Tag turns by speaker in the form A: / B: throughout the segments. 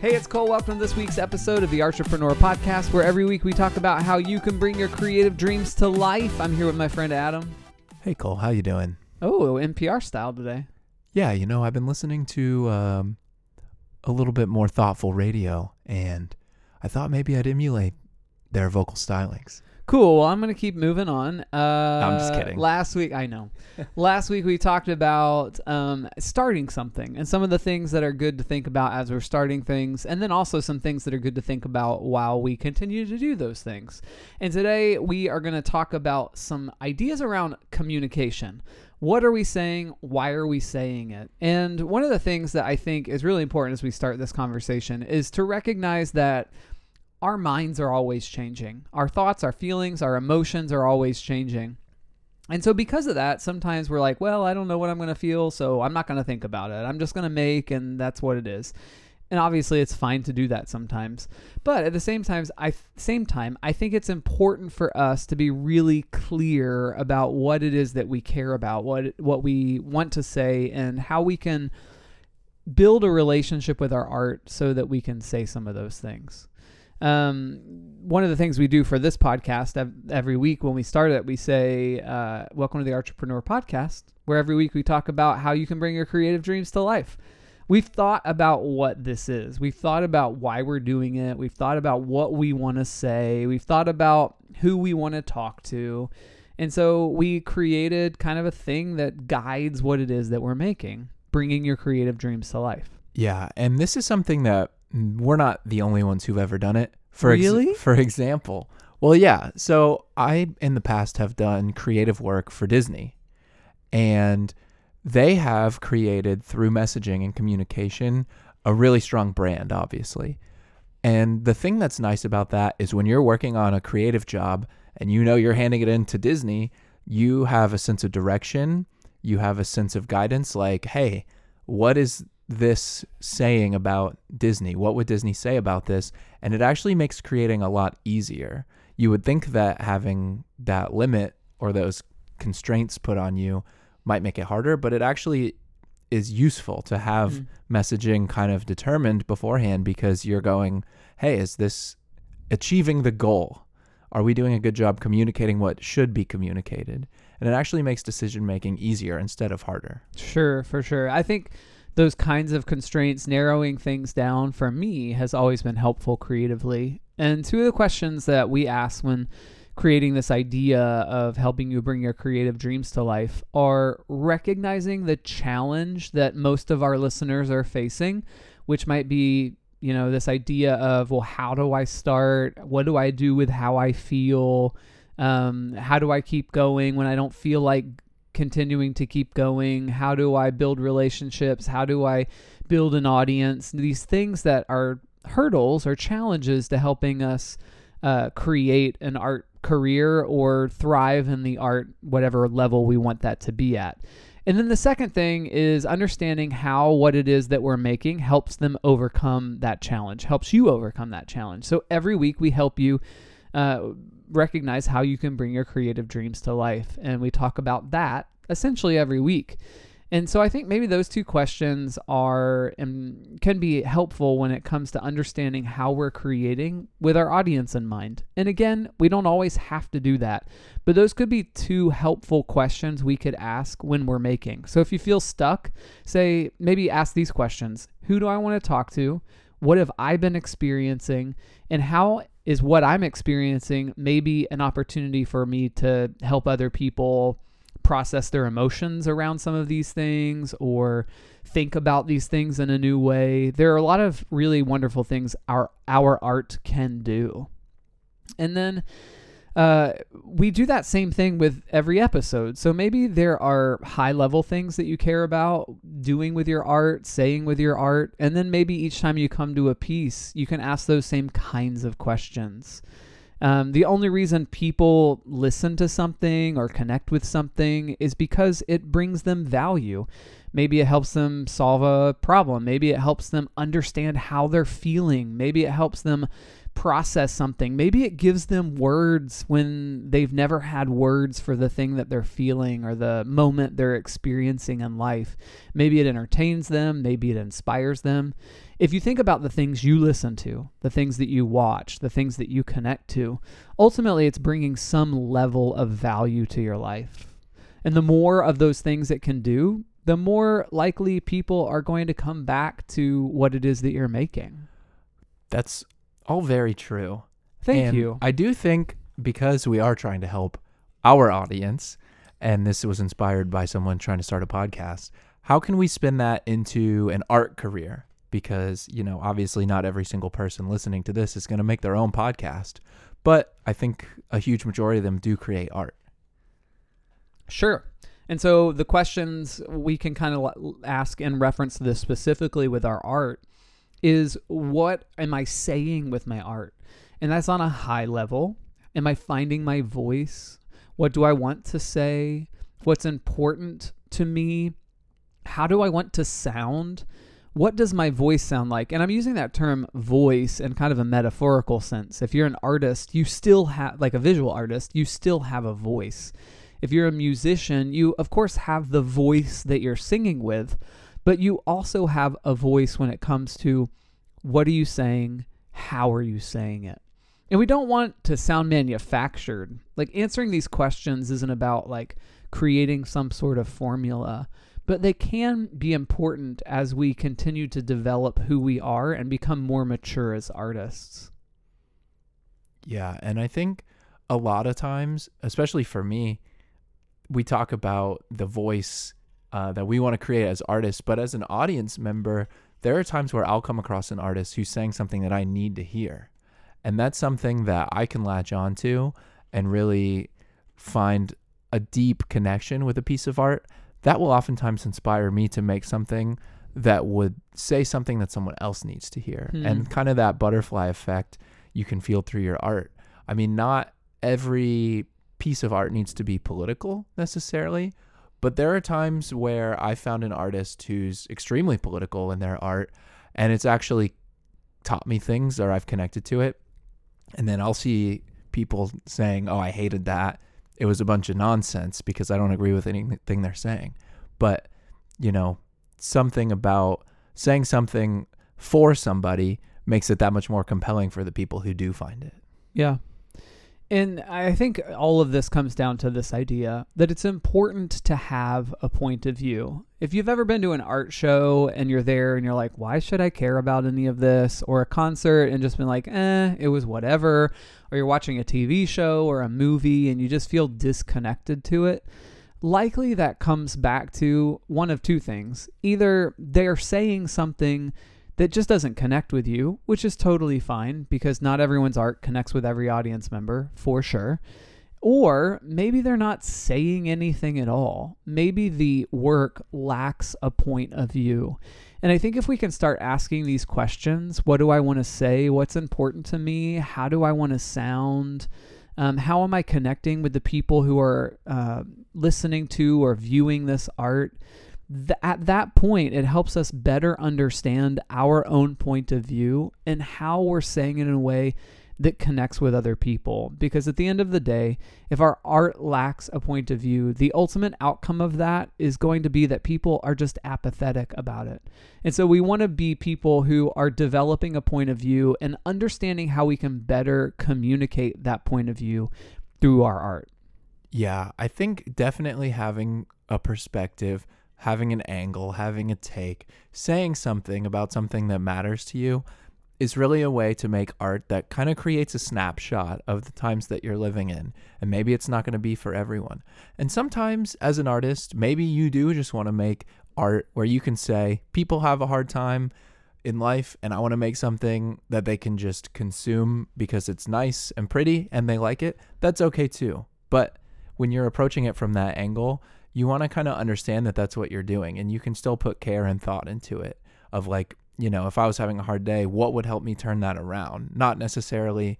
A: Hey, it's Cole. Welcome to this week's episode of the Entrepreneur Podcast, where every week we talk about how you can bring your creative dreams to life. I'm here with my friend Adam.
B: Hey Cole, how you doing?
A: Oh, NPR style today.
B: Yeah, you know, I've been listening to um, a little bit more thoughtful radio, and I thought maybe I'd emulate their vocal stylings.
A: Cool. Well, I'm going to keep moving on. Uh,
B: I'm just kidding.
A: Last week, I know. last week we talked about um, starting something and some of the things that are good to think about as we're starting things, and then also some things that are good to think about while we continue to do those things. And today we are going to talk about some ideas around communication. What are we saying? Why are we saying it? And one of the things that I think is really important as we start this conversation is to recognize that our minds are always changing. Our thoughts, our feelings, our emotions are always changing. And so, because of that, sometimes we're like, well, I don't know what I'm going to feel, so I'm not going to think about it. I'm just going to make, and that's what it is. And obviously, it's fine to do that sometimes. But at the same time, I same time, I think it's important for us to be really clear about what it is that we care about, what what we want to say, and how we can build a relationship with our art so that we can say some of those things. Um, one of the things we do for this podcast every week when we start it, we say, uh, Welcome to the Entrepreneur Podcast, where every week we talk about how you can bring your creative dreams to life. We've thought about what this is. We've thought about why we're doing it. We've thought about what we want to say. We've thought about who we want to talk to. And so we created kind of a thing that guides what it is that we're making, bringing your creative dreams to life.
B: Yeah, and this is something that we're not the only ones who've ever done it. For ex-
A: Really?
B: for example, well, yeah. So I in the past have done creative work for Disney, and they have created through messaging and communication a really strong brand, obviously. And the thing that's nice about that is when you're working on a creative job and you know you're handing it in to Disney, you have a sense of direction, you have a sense of guidance like, hey, what is this saying about Disney? What would Disney say about this? And it actually makes creating a lot easier. You would think that having that limit or those constraints put on you might make it harder, but it actually is useful to have
A: Mhm.
B: messaging kind of determined beforehand because you're going, hey, is this achieving the goal? Are we doing a good job communicating what should be communicated? And it actually makes decision making easier instead of harder.
A: Sure, for sure. I think those kinds of constraints, narrowing things down for me has always been helpful creatively. And two of the questions that we ask when creating this idea of helping you bring your creative dreams to life are recognizing the challenge that most of our listeners are facing, which might be, you know, this idea of, well, how do I start? What do I do with how I feel? Um, how do I keep going when I don't feel like continuing to keep going? How do I build relationships? How do I build an audience? These things that are hurdles or challenges to helping us uh, create an art career or thrive in the art, whatever level we want that to be at. And then the second thing is understanding how what it is that we're making helps them overcome that challenge, helps you overcome that challenge. So every week we help you uh, recognize how you can bring your creative dreams to life. And we talk about that essentially every week. And so I think maybe those two questions are and can be helpful when it comes to understanding how we're creating with our audience in mind. And again, we don't always have to do that, but those could be two helpful questions we could ask when we're making. So if you feel stuck, say maybe ask these questions. Who do I want to talk to? What have I been experiencing? And how is what I'm experiencing maybe an opportunity for me to help other people process their emotions around some of these things or think about these things in a new way. There are a lot of really wonderful things our our art can do. And then uh, we do that same thing with every episode. So maybe there are high level things that you care about doing with your art, saying with your art, and then maybe each time you come to a piece, you can ask those same kinds of questions. Um, the only reason people listen to something or connect with something is because it brings them value. Maybe it helps them solve a problem. Maybe it helps them understand how they're feeling. Maybe it helps them process something. Maybe it gives them words when they've never had words for the thing that they're feeling or the moment they're experiencing in life. Maybe it entertains them. Maybe it inspires them. If you think about the things you listen to, the things that you watch, the things that you connect to, ultimately it's bringing some level of value to your life. And the more of those things it can do, the more likely people are going to come back to what it is that you're making.
B: That's all very true.
A: Thank
B: and
A: you.
B: I do think because we are trying to help our audience, and this was inspired by someone trying to start a podcast, how can we spin that into an art career? Because, you know, obviously not every single person listening to this is going to make their own podcast, but I think a huge majority of them do create art.
A: Sure. And so the questions we can kind of ask in reference to this specifically with our art is what am I saying with my art? And that's on a high level. Am I finding my voice? What do I want to say? What's important to me? How do I want to sound? What does my voice sound like? And I'm using that term voice in kind of a metaphorical sense. If you're an artist, you still have, like a visual artist, you still have a voice. If you're a musician, you of course have the voice that you're singing with, but you also have a voice when it comes to what are you saying? How are you saying it? And we don't want to sound manufactured. Like answering these questions isn't about like creating some sort of formula, but they can be important as we continue to develop who we are and become more mature as artists.
B: Yeah, and I think a lot of times, especially for me, we talk about the voice uh, that we want to create as artists, but as an audience member, there are times where I'll come across an artist who's saying something that I need to hear. And that's something that I can latch onto and really find a deep connection with a piece of art. That will oftentimes inspire me to make something that would say something that someone else needs to hear.
A: Hmm.
B: And kind of that butterfly effect you can feel through your art. I mean, not every piece of art needs to be political necessarily, but there are times where I found an artist who's extremely political in their art and it's actually taught me things or I've connected to it. And then I'll see people saying, "Oh, I hated that. It was a bunch of nonsense because I don't agree with anything they're saying." But, you know, something about saying something for somebody makes it that much more compelling for the people who do find it.
A: Yeah. And I think all of this comes down to this idea that it's important to have a point of view. If you've ever been to an art show and you're there and you're like, why should I care about any of this? Or a concert and just been like, eh, it was whatever. Or you're watching a TV show or a movie and you just feel disconnected to it. Likely that comes back to one of two things. Either they're saying something that just doesn't connect with you, which is totally fine because not everyone's art connects with every audience member, for sure. Or maybe they're not saying anything at all. Maybe the work lacks a point of view. And I think if we can start asking these questions what do I want to say? What's important to me? How do I want to sound? Um, how am I connecting with the people who are uh, listening to or viewing this art? Th- at that point, it helps us better understand our own point of view and how we're saying it in a way that connects with other people. Because at the end of the day, if our art lacks a point of view, the ultimate outcome of that is going to be that people are just apathetic about it. And so we want to be people who are developing a point of view and understanding how we can better communicate that point of view through our art.
B: Yeah, I think definitely having a perspective having an angle, having a take, saying something about something that matters to you is really a way to make art that kind of creates a snapshot of the times that you're living in. And maybe it's not going to be for everyone. And sometimes, as an artist, maybe you do just want to make art where you can say, people have a hard time in life, and I want to make something that they can just consume because it's nice and pretty and they like it. That's okay too. But when you're approaching it from that angle, you want to kind of understand that that's what you're doing and you can still put care and thought into it of like you know if i was having a hard day what would help me turn that around not necessarily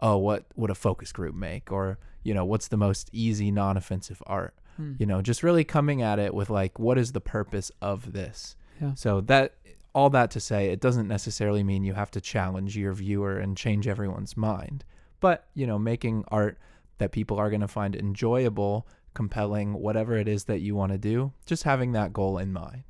B: oh what would a focus group make or you know what's the most easy non-offensive art
A: Hmm.
B: You know, just really coming at it with like, what is the purpose of this?
A: Yeah.
B: So that all that to say, it doesn't necessarily mean you have to challenge your viewer and change everyone's mind. But, you know, making art that people are going to find enjoyable, compelling, whatever it is that you want to do, just having that goal in mind.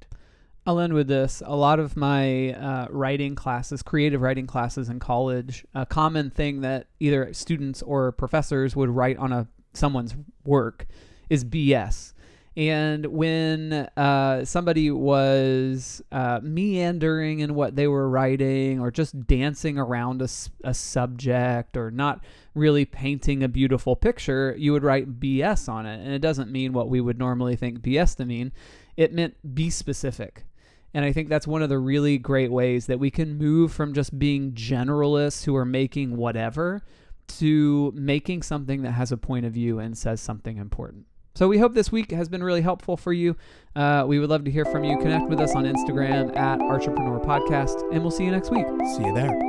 A: I'll end with this. A lot of my uh, writing classes, creative writing classes in college, a common thing that either students or professors would write on a someone's work is BS. And when uh, somebody was uh, meandering in what they were writing, or just dancing around a subject, or not really painting a beautiful picture, you would write BS on it. And it doesn't mean what we would normally think BS to mean. It meant be specific. And I think that's one of the really great ways that we can move from just being generalists who are making whatever to making something that has a point of view and says something important. So we hope this week has been really helpful for you. Uh, we would love to hear from you. Connect with us on Instagram at Entrepreneur Podcast, and we'll see you next week.
B: See you there.